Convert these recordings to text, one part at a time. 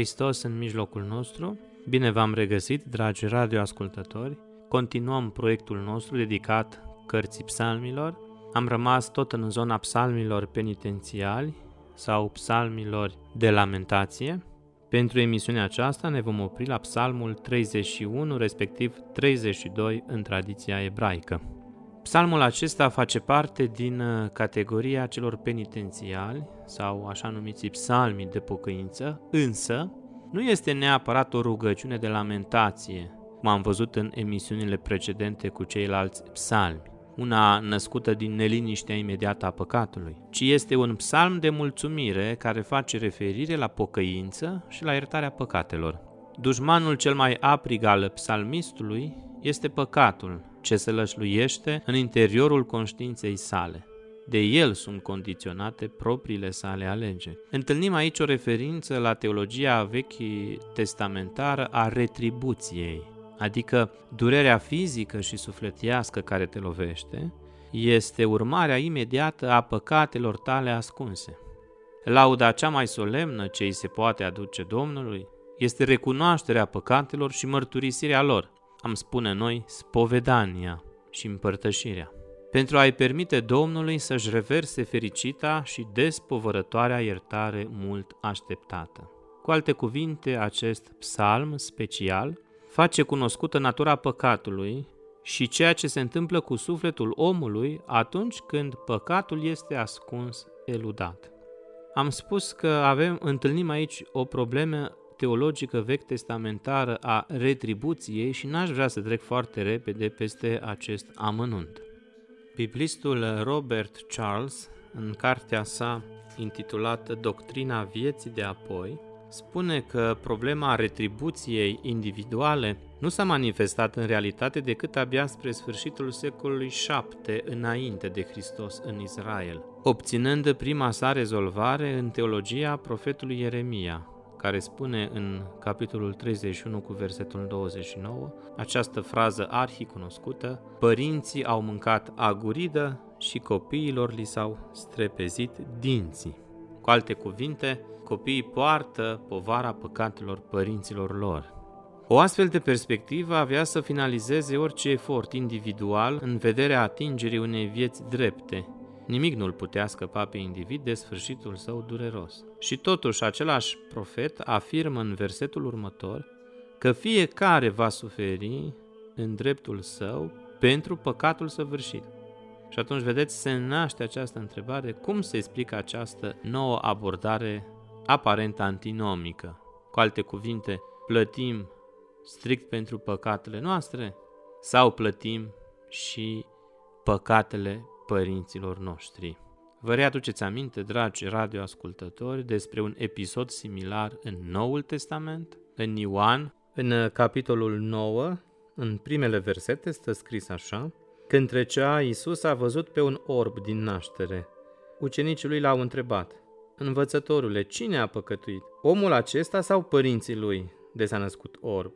Hristos în mijlocul nostru. Bine v-am regăsit, dragi radioascultători. Continuăm proiectul nostru dedicat cărții psalmilor. Am rămas tot în zona psalmilor penitențiali sau psalmilor de lamentație. Pentru emisiunea aceasta ne vom opri la psalmul 31, respectiv 32 în tradiția ebraică. Psalmul acesta face parte din uh, categoria celor penitențiali sau așa numiți psalmii de pocăință, însă nu este neapărat o rugăciune de lamentație, cum am văzut în emisiunile precedente cu ceilalți psalmi, una născută din neliniștea imediată a păcatului, ci este un psalm de mulțumire care face referire la pocăință și la iertarea păcatelor. Dușmanul cel mai aprig al psalmistului este păcatul, ce se lășluiește în interiorul conștiinței sale. De el sunt condiționate propriile sale alegeri. Întâlnim aici o referință la teologia vechi testamentară a retribuției, adică durerea fizică și sufletiască care te lovește, este urmarea imediată a păcatelor tale ascunse. Lauda cea mai solemnă ce îi se poate aduce Domnului este recunoașterea păcatelor și mărturisirea lor, am spune noi, spovedania și împărtășirea, pentru a-i permite Domnului să-și reverse fericita și despovărătoarea iertare mult așteptată. Cu alte cuvinte, acest psalm special face cunoscută natura păcatului și ceea ce se întâmplă cu sufletul omului atunci când păcatul este ascuns, eludat. Am spus că avem, întâlnim aici o problemă teologică vechi testamentară a retribuției și n-aș vrea să trec foarte repede peste acest amănunt. Biblistul Robert Charles, în cartea sa intitulată Doctrina vieții de apoi, spune că problema retribuției individuale nu s-a manifestat în realitate decât abia spre sfârșitul secolului VII înainte de Hristos în Israel, obținând prima sa rezolvare în teologia profetului Ieremia, care spune în capitolul 31 cu versetul 29 această frază arhicunoscută, părinții au mâncat aguridă și copiilor li s-au strepezit dinții. Cu alte cuvinte, copiii poartă povara păcatelor părinților lor. O astfel de perspectivă avea să finalizeze orice efort individual în vederea atingerii unei vieți drepte, Nimic nu-l putea scăpa pe individ de sfârșitul său dureros. Și totuși același profet afirmă în versetul următor că fiecare va suferi în dreptul său pentru păcatul săvârșit. Și atunci, vedeți, se naște această întrebare, cum se explică această nouă abordare aparent antinomică? Cu alte cuvinte, plătim strict pentru păcatele noastre sau plătim și păcatele părinților noștri. Vă readuceți aminte, dragi radioascultători, despre un episod similar în Noul Testament? În Ioan, în capitolul 9, în primele versete, stă scris așa, Când trecea, Iisus a văzut pe un orb din naștere. Ucenicii lui l-au întrebat, Învățătorule, cine a păcătuit? Omul acesta sau părinții lui de s-a născut orb?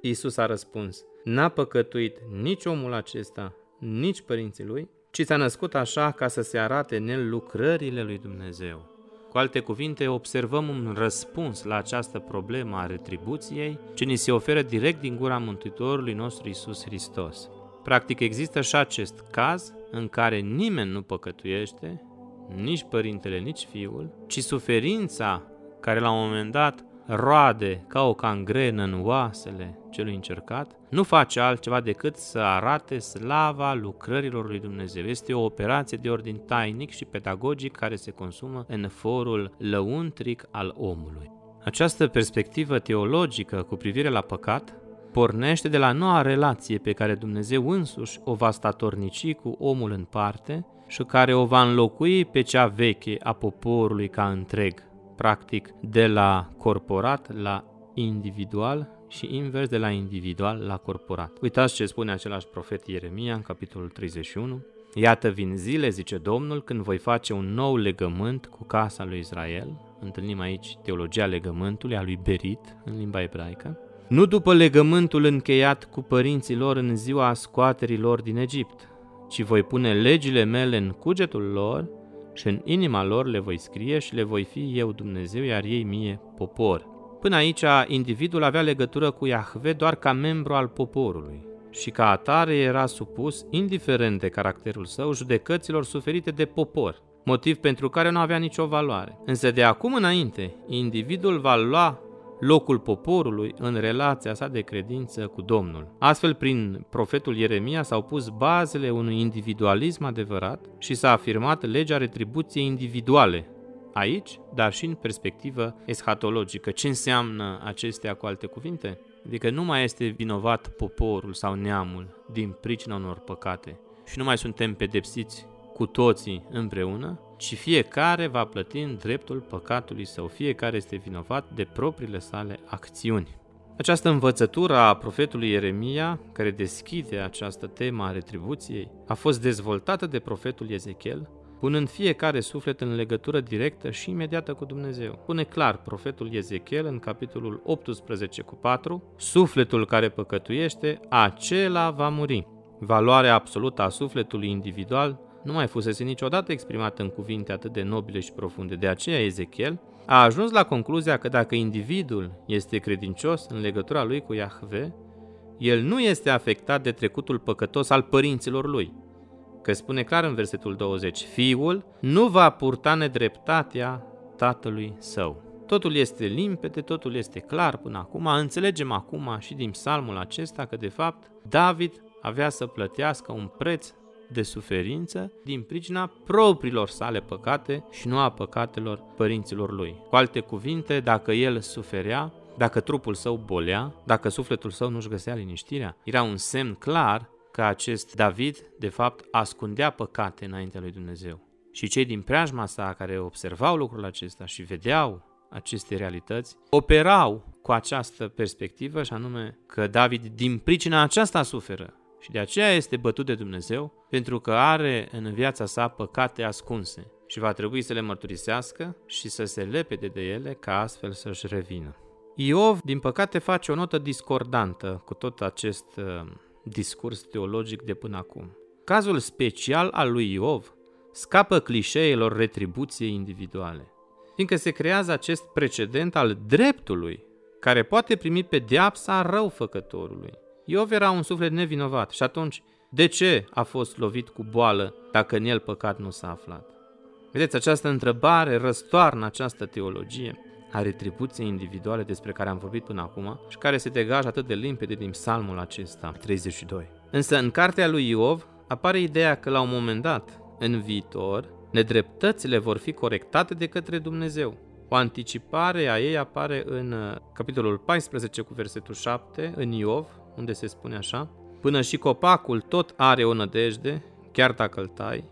Iisus a răspuns, N-a păcătuit nici omul acesta, nici părinții lui, ci s-a născut așa ca să se arate în el lucrările lui Dumnezeu. Cu alte cuvinte, observăm un răspuns la această problemă a retribuției ce ni se oferă direct din gura Mântuitorului nostru Isus Hristos. Practic există și acest caz în care nimeni nu păcătuiește, nici părintele, nici fiul, ci suferința care la un moment dat roade ca o cangrenă în oasele celui încercat, nu face altceva decât să arate slava lucrărilor lui Dumnezeu. Este o operație de ordin tainic și pedagogic care se consumă în forul lăuntric al omului. Această perspectivă teologică cu privire la păcat pornește de la noua relație pe care Dumnezeu însuși o va statornici cu omul în parte și care o va înlocui pe cea veche a poporului ca întreg, practic de la corporat la individual și invers de la individual la corporat. Uitați ce spune același profet Ieremia în capitolul 31. Iată vin zile, zice Domnul, când voi face un nou legământ cu casa lui Israel. Întâlnim aici teologia legământului a lui Berit în limba ebraică. Nu după legământul încheiat cu părinții lor în ziua scoaterii lor din Egipt, ci voi pune legile mele în cugetul lor și în inima lor le voi scrie și le voi fi eu Dumnezeu, iar ei mie popor. Până aici, individul avea legătură cu Iahve doar ca membru al poporului și ca atare era supus, indiferent de caracterul său, judecăților suferite de popor, motiv pentru care nu avea nicio valoare. Însă de acum înainte, individul va lua locul poporului în relația sa de credință cu Domnul. Astfel, prin profetul Ieremia s-au pus bazele unui individualism adevărat și s-a afirmat legea retribuției individuale, aici, dar și în perspectivă eschatologică. Ce înseamnă acestea cu alte cuvinte? Adică nu mai este vinovat poporul sau neamul din pricina unor păcate și nu mai suntem pedepsiți cu toții împreună, ci fiecare va plăti în dreptul păcatului său, fiecare este vinovat de propriile sale acțiuni. Această învățătură a profetului Ieremia, care deschide această temă a retribuției, a fost dezvoltată de profetul Ezechiel, punând fiecare suflet în legătură directă și imediată cu Dumnezeu. Pune clar profetul Ezechiel în capitolul 18 cu 4, sufletul care păcătuiește, acela va muri. Valoarea absolută a sufletului individual nu mai fusese niciodată exprimată în cuvinte atât de nobile și profunde. De aceea Ezechiel a ajuns la concluzia că dacă individul este credincios în legătura lui cu Iahve, el nu este afectat de trecutul păcătos al părinților lui. Că spune clar în versetul 20, fiul nu va purta nedreptatea tatălui său. Totul este limpede, totul este clar până acum. Înțelegem acum și din psalmul acesta că de fapt David avea să plătească un preț de suferință din pricina propriilor sale păcate și nu a păcatelor părinților lui. Cu alte cuvinte, dacă el suferea, dacă trupul său bolea, dacă sufletul său nu-și găsea liniștirea, era un semn clar că acest David, de fapt, ascundea păcate înaintea lui Dumnezeu. Și cei din preajma sa care observau lucrul acesta și vedeau aceste realități, operau cu această perspectivă și anume că David din pricina aceasta suferă și de aceea este bătut de Dumnezeu pentru că are în viața sa păcate ascunse și va trebui să le mărturisească și să se lepede de ele ca astfel să-și revină. Iov, din păcate, face o notă discordantă cu tot acest uh, discurs teologic de până acum. Cazul special al lui Iov scapă clișeelor retribuției individuale, fiindcă se creează acest precedent al dreptului, care poate primi pedeapsa răufăcătorului. Iov era un suflet nevinovat și atunci, de ce a fost lovit cu boală dacă în el păcat nu s-a aflat? Vedeți, această întrebare răstoarnă această teologie a retribuției individuale despre care am vorbit până acum și care se degajă atât de limpede din psalmul acesta, 32. Însă în cartea lui Iov apare ideea că la un moment dat, în viitor, nedreptățile vor fi corectate de către Dumnezeu. O anticipare a ei apare în uh, capitolul 14 cu versetul 7, în Iov, unde se spune așa, Până și copacul tot are o nădejde, chiar dacă îl tai,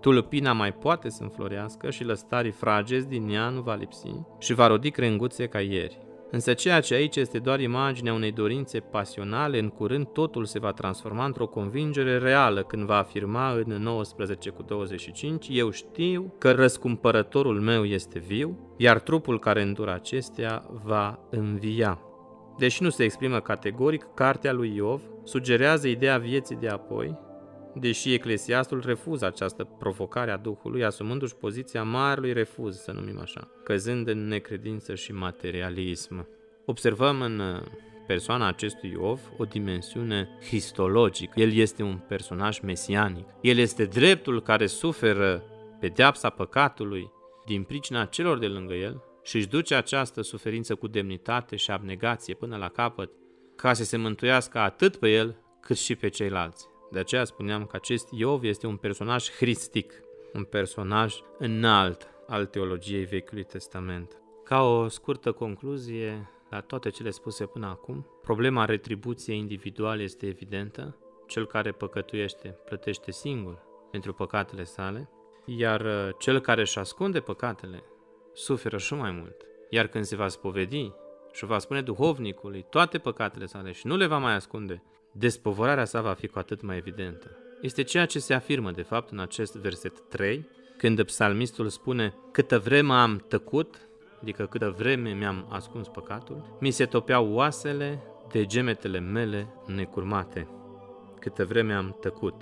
tulpina mai poate să înflorească și lăstarii fragezi din ea nu va lipsi și va rodi crenguțe ca ieri. Însă ceea ce aici este doar imaginea unei dorințe pasionale, în curând totul se va transforma într-o convingere reală când va afirma în 19 cu 25 Eu știu că răscumpărătorul meu este viu, iar trupul care îndură acestea va învia. Deși nu se exprimă categoric, cartea lui Iov sugerează ideea vieții de apoi, deși Eclesiastul refuză această provocare a Duhului, asumându-și poziția marelui refuz, să numim așa, căzând în necredință și materialism. Observăm în uh, persoana acestui Iov o dimensiune histologică. El este un personaj mesianic. El este dreptul care suferă pedeapsa păcatului din pricina celor de lângă el și își duce această suferință cu demnitate și abnegație până la capăt, ca să se mântuiască atât pe el cât și pe ceilalți. De aceea spuneam că acest Iov este un personaj hristic, un personaj înalt al teologiei Vechiului Testament, Ca o scurtă concluzie la toate cele spuse până acum, problema retribuției individuale este evidentă. Cel care păcătuiește plătește singur pentru păcatele sale, iar uh, cel care își ascunde păcatele suferă și mai mult. Iar când se va spovedi și va spune duhovnicului toate păcatele sale și nu le va mai ascunde, despovărarea sa va fi cu atât mai evidentă. Este ceea ce se afirmă, de fapt, în acest verset 3, când psalmistul spune Câtă vreme am tăcut, adică câtă vreme mi-am ascuns păcatul, mi se topeau oasele de gemetele mele necurmate. Câtă vreme am tăcut,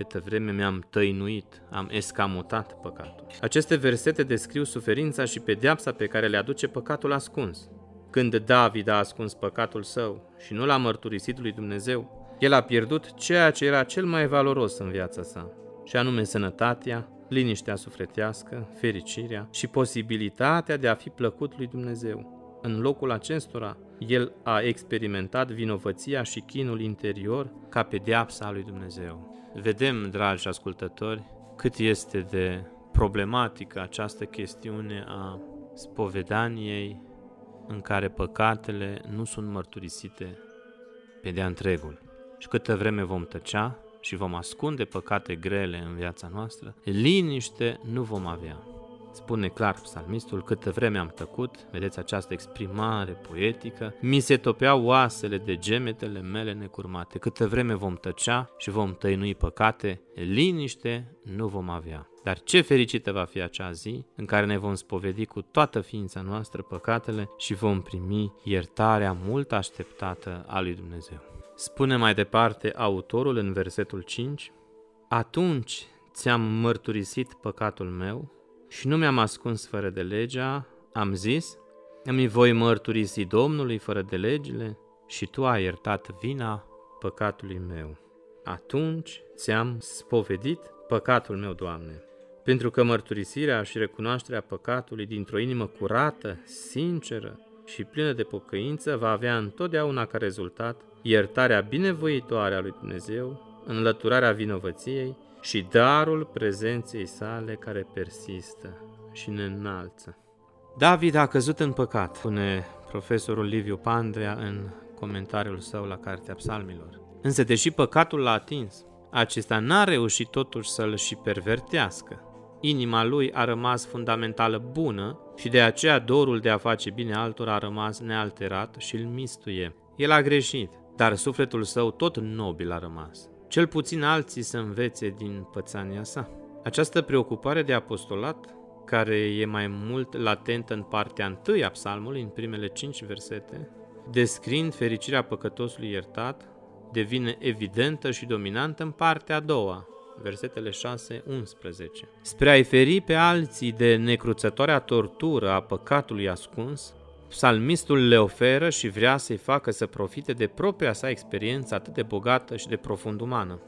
câtă vreme mi-am tăinuit, am escamotat păcatul. Aceste versete descriu suferința și pedeapsa pe care le aduce păcatul ascuns. Când David a ascuns păcatul său și nu l-a mărturisit lui Dumnezeu, el a pierdut ceea ce era cel mai valoros în viața sa, și anume sănătatea, liniștea sufletească, fericirea și posibilitatea de a fi plăcut lui Dumnezeu. În locul acestora, el a experimentat vinovăția și chinul interior ca pedeapsa lui Dumnezeu. Vedem, dragi ascultători, cât este de problematică această chestiune a spovedaniei în care păcatele nu sunt mărturisite pe de-a întregul. Și câtă vreme vom tăcea și vom ascunde păcate grele în viața noastră, liniște nu vom avea. Spune clar psalmistul, câtă vreme am tăcut, vedeți această exprimare poetică, mi se topeau oasele de gemetele mele necurmate. Câtă vreme vom tăcea și vom tăinui păcate, liniște nu vom avea. Dar ce fericită va fi acea zi în care ne vom spovedi cu toată ființa noastră păcatele și vom primi iertarea mult așteptată a lui Dumnezeu. Spune mai departe autorul în versetul 5, Atunci ți-am mărturisit păcatul meu și nu mi-am ascuns fără de legea, am zis, îmi voi mărturisi Domnului fără de legile și tu ai iertat vina păcatului meu. Atunci ți-am spovedit păcatul meu, Doamne, pentru că mărturisirea și recunoașterea păcatului dintr-o inimă curată, sinceră și plină de pocăință va avea întotdeauna ca rezultat iertarea binevoitoare a lui Dumnezeu, înlăturarea vinovăției și darul prezenței sale care persistă și ne înalță. David a căzut în păcat, spune profesorul Liviu Pandrea în comentariul său la Cartea Psalmilor. Însă, deși păcatul l-a atins, acesta n-a reușit totuși să-l și pervertească. Inima lui a rămas fundamentală bună și de aceea dorul de a face bine altora a rămas nealterat și îl mistuie. El a greșit, dar sufletul său tot nobil a rămas. Cel puțin alții să învețe din pățania sa. Această preocupare de apostolat, care e mai mult latentă în partea întâi a psalmului, în primele cinci versete, descrind fericirea păcătosului iertat, devine evidentă și dominantă în partea a doua, versetele 6-11. Spre a-i feri pe alții de necruțătoarea tortură a păcatului ascuns, Psalmistul le oferă și vrea să-i facă să profite de propria sa experiență atât de bogată și de profund umană.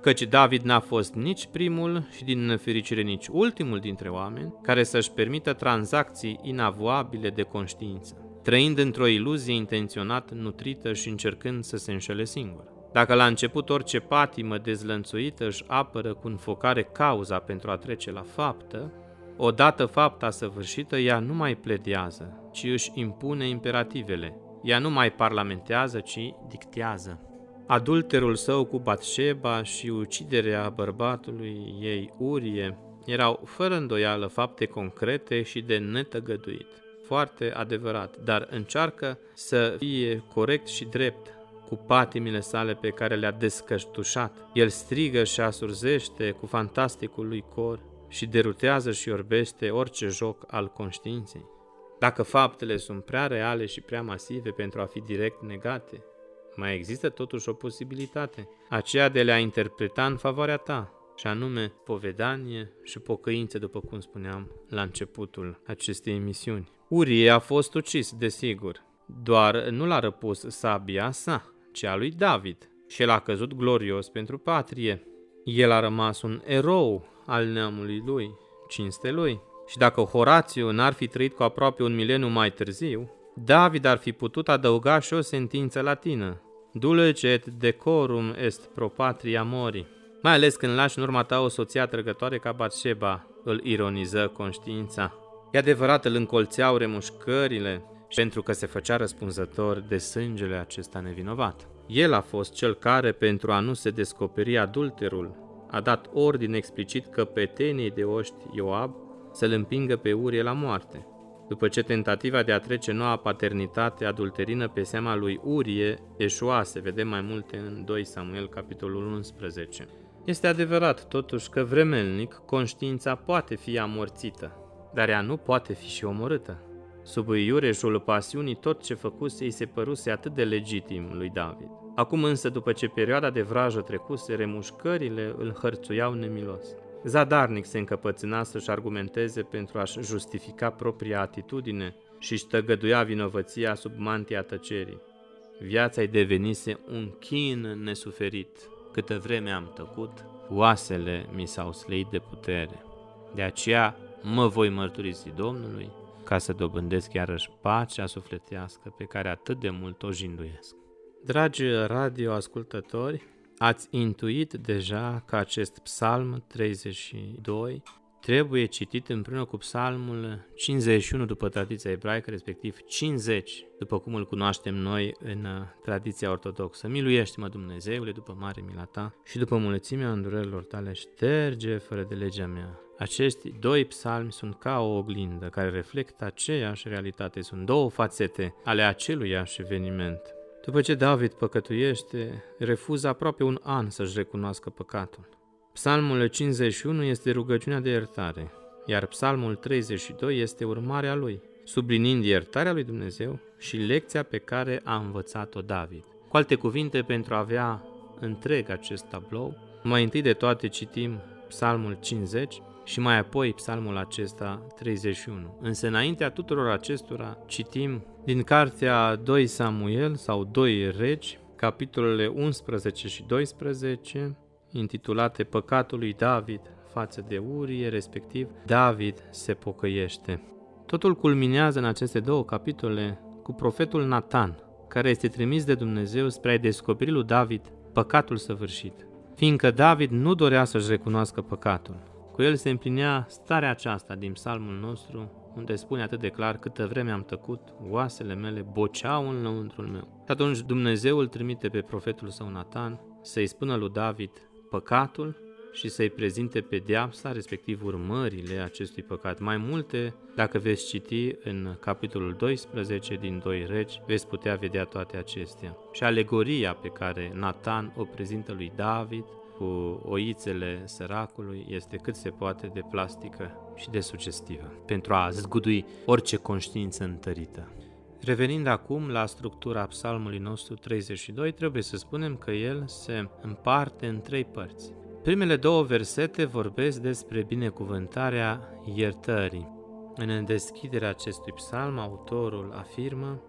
Căci David n-a fost nici primul și din nefericire nici ultimul dintre oameni care să-și permită tranzacții inavoabile de conștiință, trăind într-o iluzie intenționat nutrită și încercând să se înșele singur. Dacă la început orice patimă dezlănțuită își apără cu înfocare cauza pentru a trece la faptă, Odată fapta săvârșită, ea nu mai pledează, ci își impune imperativele. Ea nu mai parlamentează, ci dictează. Adulterul său cu Batșeba și uciderea bărbatului ei Urie erau fără îndoială fapte concrete și de netăgăduit. Foarte adevărat, dar încearcă să fie corect și drept cu patimile sale pe care le-a descăștușat. El strigă și asurzește cu fantasticul lui cor și derutează și orbește orice joc al conștiinței. Dacă faptele sunt prea reale și prea masive pentru a fi direct negate, mai există totuși o posibilitate, aceea de a le interpreta în favoarea ta, și anume povedanie și pocăință, după cum spuneam la începutul acestei emisiuni. Urie a fost ucis, desigur, doar nu l-a răpus sabia sa, ci a lui David, și el a căzut glorios pentru patrie. El a rămas un erou al neamului lui, cinste lui. Și dacă Horațiu n-ar fi trăit cu aproape un mileniu mai târziu, David ar fi putut adăuga și o sentință latină. Dulcet decorum est pro patria mori. Mai ales când lași în urma ta o soție atrăgătoare ca Batșeba, îl ironiză conștiința. E adevărat, îl încolțeau remușcările pentru că se făcea răspunzător de sângele acesta nevinovat. El a fost cel care, pentru a nu se descoperi adulterul, a dat ordin explicit căpetenii de oști Ioab să-l împingă pe Urie la moarte. După ce tentativa de a trece noua paternitate adulterină pe seama lui Urie eșuase, vedem mai multe în 2 Samuel, capitolul 11. Este adevărat, totuși, că vremelnic conștiința poate fi amorțită, dar ea nu poate fi și omorâtă. Sub iureșul pasiunii, tot ce făcuse îi se păruse atât de legitim lui David. Acum însă, după ce perioada de vrajă trecuse, remușcările îl hărțuiau nemilos. Zadarnic se încăpățâna să-și argumenteze pentru a-și justifica propria atitudine și își tăgăduia vinovăția sub mantia tăcerii. Viața-i devenise un chin nesuferit. Câtă vreme am tăcut, oasele mi s-au sleit de putere. De aceea mă voi mărturisi Domnului ca să dobândesc iarăși pacea sufletească pe care atât de mult o jinduiesc. Dragi radioascultători, ați intuit deja că acest psalm 32 trebuie citit împreună cu psalmul 51 după tradiția ebraică, respectiv 50 după cum îl cunoaștem noi în tradiția ortodoxă. Miluiește-mă Dumnezeule după mare mila ta și după mulțimea îndurărilor tale șterge fără de legea mea acești doi psalmi sunt ca o oglindă care reflectă aceeași realitate, sunt două fațete ale aceluiași eveniment. După ce David păcătuiește, refuză aproape un an să-și recunoască păcatul. Psalmul 51 este rugăciunea de iertare, iar psalmul 32 este urmarea lui, sublinind iertarea lui Dumnezeu și lecția pe care a învățat-o David. Cu alte cuvinte, pentru a avea întreg acest tablou, mai întâi de toate citim psalmul 50, și mai apoi psalmul acesta 31. Însă înaintea tuturor acestora citim din cartea 2 Samuel sau 2 Regi, capitolele 11 și 12, intitulate Păcatul lui David față de Urie, respectiv David se pocăiește. Totul culminează în aceste două capitole cu profetul Nathan, care este trimis de Dumnezeu spre a descoperi lui David păcatul săvârșit. Fiindcă David nu dorea să-și recunoască păcatul, cu el se împlinea starea aceasta din psalmul nostru, unde spune atât de clar, câtă vreme am tăcut, oasele mele boceau în lăuntrul meu. Și atunci Dumnezeu îl trimite pe profetul său Natan să-i spună lui David păcatul și să-i prezinte pedeapsa, respectiv urmările acestui păcat. Mai multe, dacă veți citi în capitolul 12 din 2 Regi, veți putea vedea toate acestea. Și alegoria pe care Natan o prezintă lui David cu oițele săracului este cât se poate de plastică și de sugestivă, pentru a zgudui orice conștiință întărită. Revenind acum la structura psalmului nostru 32, trebuie să spunem că el se împarte în trei părți. Primele două versete vorbesc despre binecuvântarea iertării. În deschiderea acestui psalm, autorul afirmă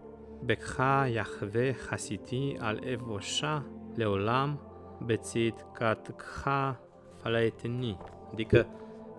Bekha Yahve Hasiti al Evosha Leolam bețit kha falaetni, adică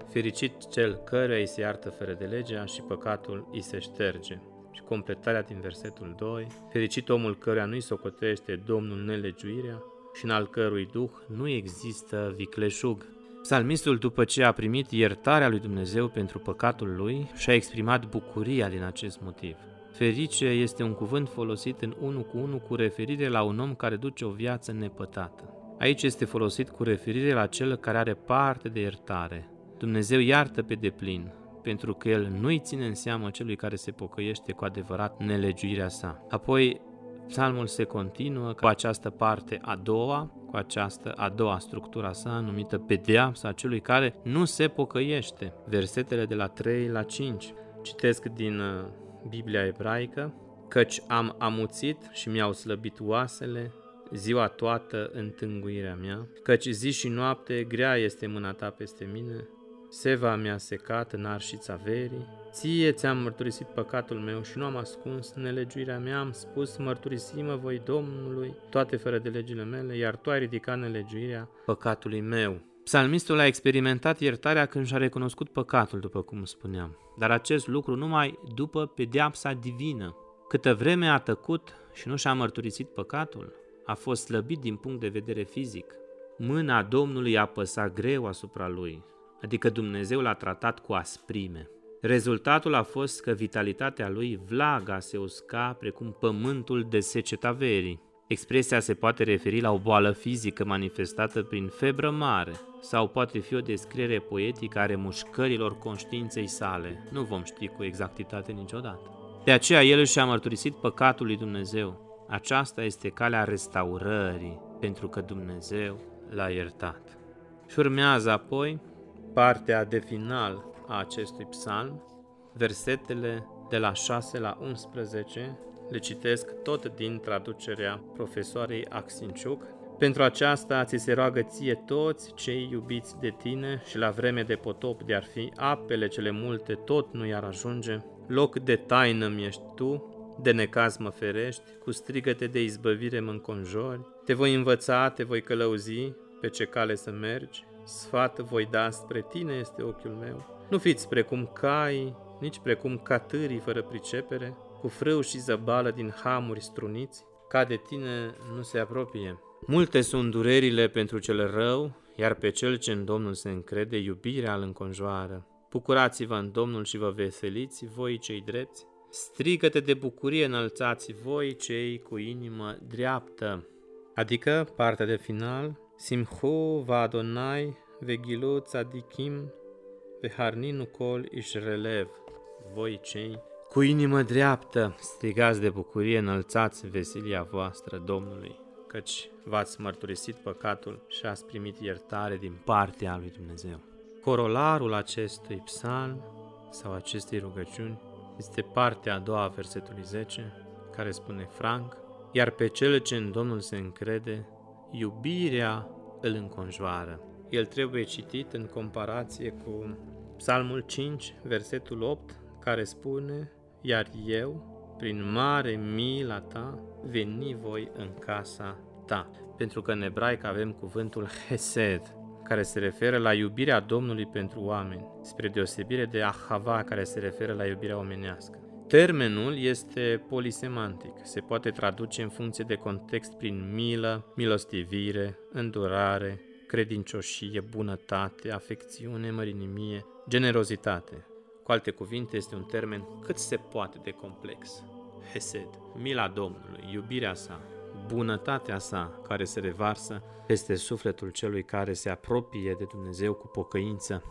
fericit cel căruia îi se iartă fără de legea și păcatul îi se șterge. Și completarea din versetul 2, fericit omul căruia nu-i socotește Domnul nelegiuirea și în al cărui duh nu există vicleșug. Psalmistul, după ce a primit iertarea lui Dumnezeu pentru păcatul lui, și-a exprimat bucuria din acest motiv. Ferice este un cuvânt folosit în unul cu unul cu referire la un om care duce o viață nepătată. Aici este folosit cu referire la cel care are parte de iertare. Dumnezeu iartă pe deplin, pentru că El nu-i ține în seamă celui care se pocăiește cu adevărat nelegiuirea sa. Apoi, psalmul se continuă cu această parte a doua, cu această a doua structura sa numită pedeapsa celui care nu se pocăiește. Versetele de la 3 la 5. Citesc din uh, Biblia ebraică, căci am amuțit și mi-au slăbit oasele, ziua toată întânguirea mea, căci zi și noapte grea este mâna ta peste mine, seva mi-a secat în arșița verii, ție ți-am mărturisit păcatul meu și nu am ascuns nelegiuirea mea, am spus, mărturisimă voi Domnului toate fără de legile mele, iar tu ai ridicat nelegiuirea păcatului meu. Psalmistul a experimentat iertarea când și-a recunoscut păcatul, după cum spuneam, dar acest lucru numai după pedeapsa divină. Câtă vreme a tăcut și nu și-a mărturisit păcatul, a fost slăbit din punct de vedere fizic. Mâna Domnului a păsat greu asupra lui, adică Dumnezeu l-a tratat cu asprime. Rezultatul a fost că vitalitatea lui vlaga se usca precum pământul de seceta verii. Expresia se poate referi la o boală fizică manifestată prin febră mare sau poate fi o descriere poetică a remușcărilor conștiinței sale. Nu vom ști cu exactitate niciodată. De aceea el și-a mărturisit păcatul lui Dumnezeu. Aceasta este calea restaurării, pentru că Dumnezeu l-a iertat. Și urmează apoi partea de final a acestui psalm, versetele de la 6 la 11, le citesc tot din traducerea profesoarei Axinciuc. Pentru aceasta ți se roagă ție toți cei iubiți de tine și la vreme de potop de ar fi apele cele multe tot nu i-ar ajunge. Loc de taină mi ești tu, de necaz mă ferești, cu strigăte de izbăvire mă înconjori. Te voi învăța, te voi călăuzi, pe ce cale să mergi. Sfat voi da spre tine este ochiul meu. Nu fiți precum cai, nici precum catârii fără pricepere, cu frâu și zăbală din hamuri struniți, ca de tine nu se apropie. Multe sunt durerile pentru cel rău, iar pe cel ce în Domnul se încrede, iubirea îl înconjoară. Bucurați-vă în Domnul și vă veseliți, voi cei drepți. Strigăte de bucurie înălțați voi cei cu inimă dreaptă. Adică, partea de final, Simhu va Adonai vegilu tzadikim veharninu kol ish relev. Voi cei cu inimă dreaptă, strigați de bucurie, înălțați veselia voastră Domnului, căci v-ați mărturisit păcatul și ați primit iertare din partea lui Dumnezeu. Corolarul acestui psalm sau acestei rugăciuni este partea a doua a versetului 10, care spune Frank, iar pe cel ce în Domnul se încrede, iubirea îl înconjoară. El trebuie citit în comparație cu Psalmul 5, versetul 8, care spune, iar eu, prin mare mila ta, veni voi în casa ta. Pentru că în ebraic avem cuvântul hesed, care se referă la iubirea Domnului pentru oameni, spre deosebire de ahava, care se referă la iubirea omenească. Termenul este polisemantic, se poate traduce în funcție de context prin milă, milostivire, îndurare, credincioșie, bunătate, afecțiune, mărinimie, generozitate. Cu alte cuvinte, este un termen cât se poate de complex. Hesed, mila Domnului, iubirea sa, bunătatea sa care se revarsă peste sufletul celui care se apropie de Dumnezeu cu pocăință.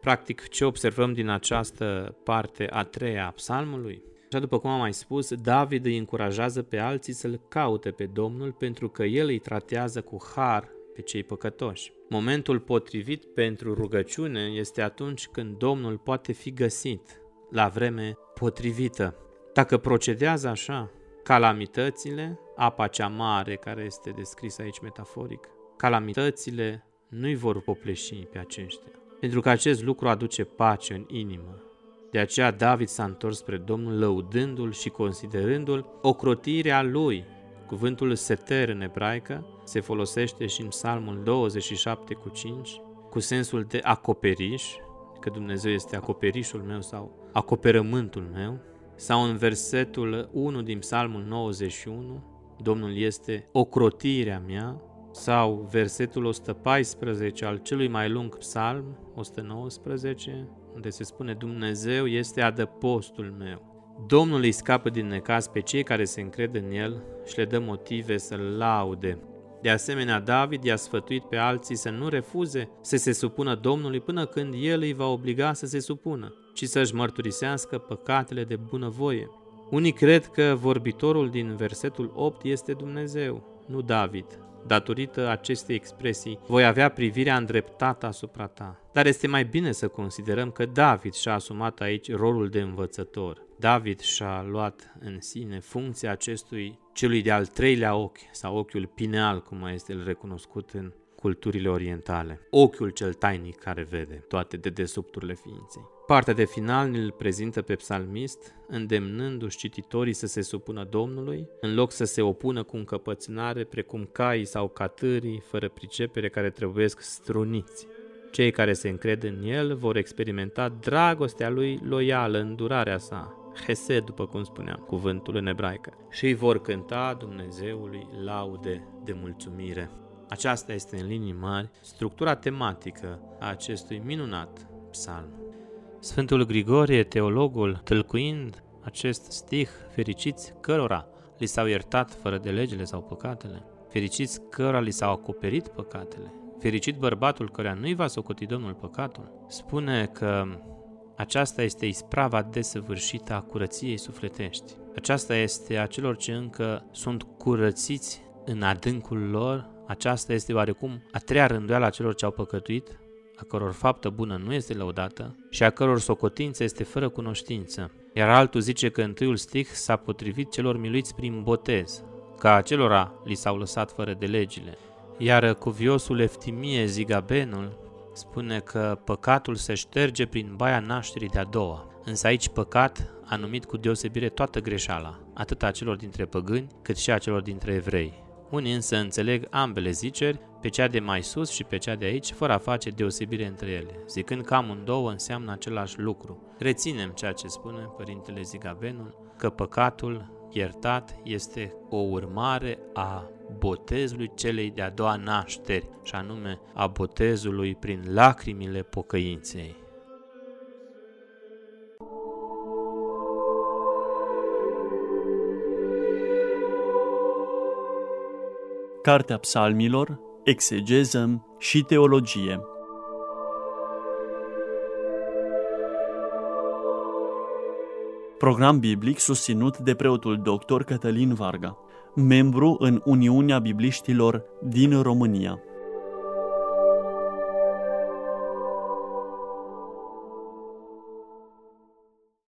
Practic, ce observăm din această parte a treia a psalmului? Așa după cum am mai spus, David îi încurajează pe alții să-L caute pe Domnul pentru că El îi tratează cu har pe cei păcătoși. Momentul potrivit pentru rugăciune este atunci când Domnul poate fi găsit la vreme potrivită. Dacă procedează așa, calamitățile, apa cea mare care este descrisă aici metaforic, calamitățile nu-i vor popleși pe aceștia, pentru că acest lucru aduce pace în inimă. De aceea David s-a întors spre Domnul lăudându-l și considerându-l ocrotirea lui Cuvântul seter în ebraică se folosește și în Psalmul 27 cu 5 cu sensul de acoperiș, că Dumnezeu este acoperișul meu sau acoperământul meu, sau în versetul 1 din Psalmul 91, Domnul este ocrotirea mea, sau versetul 114 al celui mai lung psalm, 119, unde se spune Dumnezeu este adăpostul meu. Domnul îi scapă din necaz pe cei care se încred în el și le dă motive să-l laude. De asemenea, David i-a sfătuit pe alții să nu refuze să se supună Domnului până când el îi va obliga să se supună, ci să-și mărturisească păcatele de bunăvoie. Unii cred că vorbitorul din versetul 8 este Dumnezeu, nu David. Datorită acestei expresii, voi avea privirea îndreptată asupra ta. Dar este mai bine să considerăm că David și-a asumat aici rolul de învățător. David și-a luat în sine funcția acestui celui de-al treilea ochi sau ochiul pineal, cum mai este el recunoscut în culturile orientale. Ochiul cel tainic care vede toate dedesubturile ființei. Partea de final îl prezintă pe psalmist, îndemnându-și cititorii să se supună Domnului, în loc să se opună cu încăpățânare precum caii sau catârii, fără pricepere, care trebuiesc struniți. Cei care se încred în el vor experimenta dragostea lui loială, îndurarea sa, Hesed, după cum spuneam, cuvântul în ebraică, și îi vor cânta Dumnezeului laude de mulțumire. Aceasta este în linii mari structura tematică a acestui minunat psalm. Sfântul Grigorie, teologul, tâlcuind acest stih, fericiți cărora li s-au iertat fără de legile sau păcatele, fericiți cărora li s-au acoperit păcatele, fericit bărbatul căruia nu-i va socoti Domnul păcatul, spune că aceasta este isprava desăvârșită a curăției sufletești. Aceasta este a celor ce încă sunt curățiți în adâncul lor, aceasta este oarecum a treia rânduială a celor ce au păcătuit, a căror faptă bună nu este lăudată și a căror socotință este fără cunoștință. Iar altul zice că întâiul stih s-a potrivit celor miluiți prin botez, ca acelora li s-au lăsat fără de legile. Iar cuviosul Eftimie Zigabenul spune că păcatul se șterge prin baia nașterii de-a doua. Însă aici păcat a numit cu deosebire toată greșeala, atât a celor dintre păgâni, cât și a celor dintre evrei. Unii însă înțeleg ambele ziceri, pe cea de mai sus și pe cea de aici, fără a face deosebire între ele, zicând că amândouă înseamnă același lucru. Reținem ceea ce spune Părintele Zigabenul, că păcatul iertat este o urmare a botezului celei de-a doua nașteri, și anume a botezului prin lacrimile pocăinței. Cartea Psalmilor, Exegeză și Teologie Program biblic susținut de preotul dr. Cătălin Varga, membru în Uniunea Bibliștilor din România.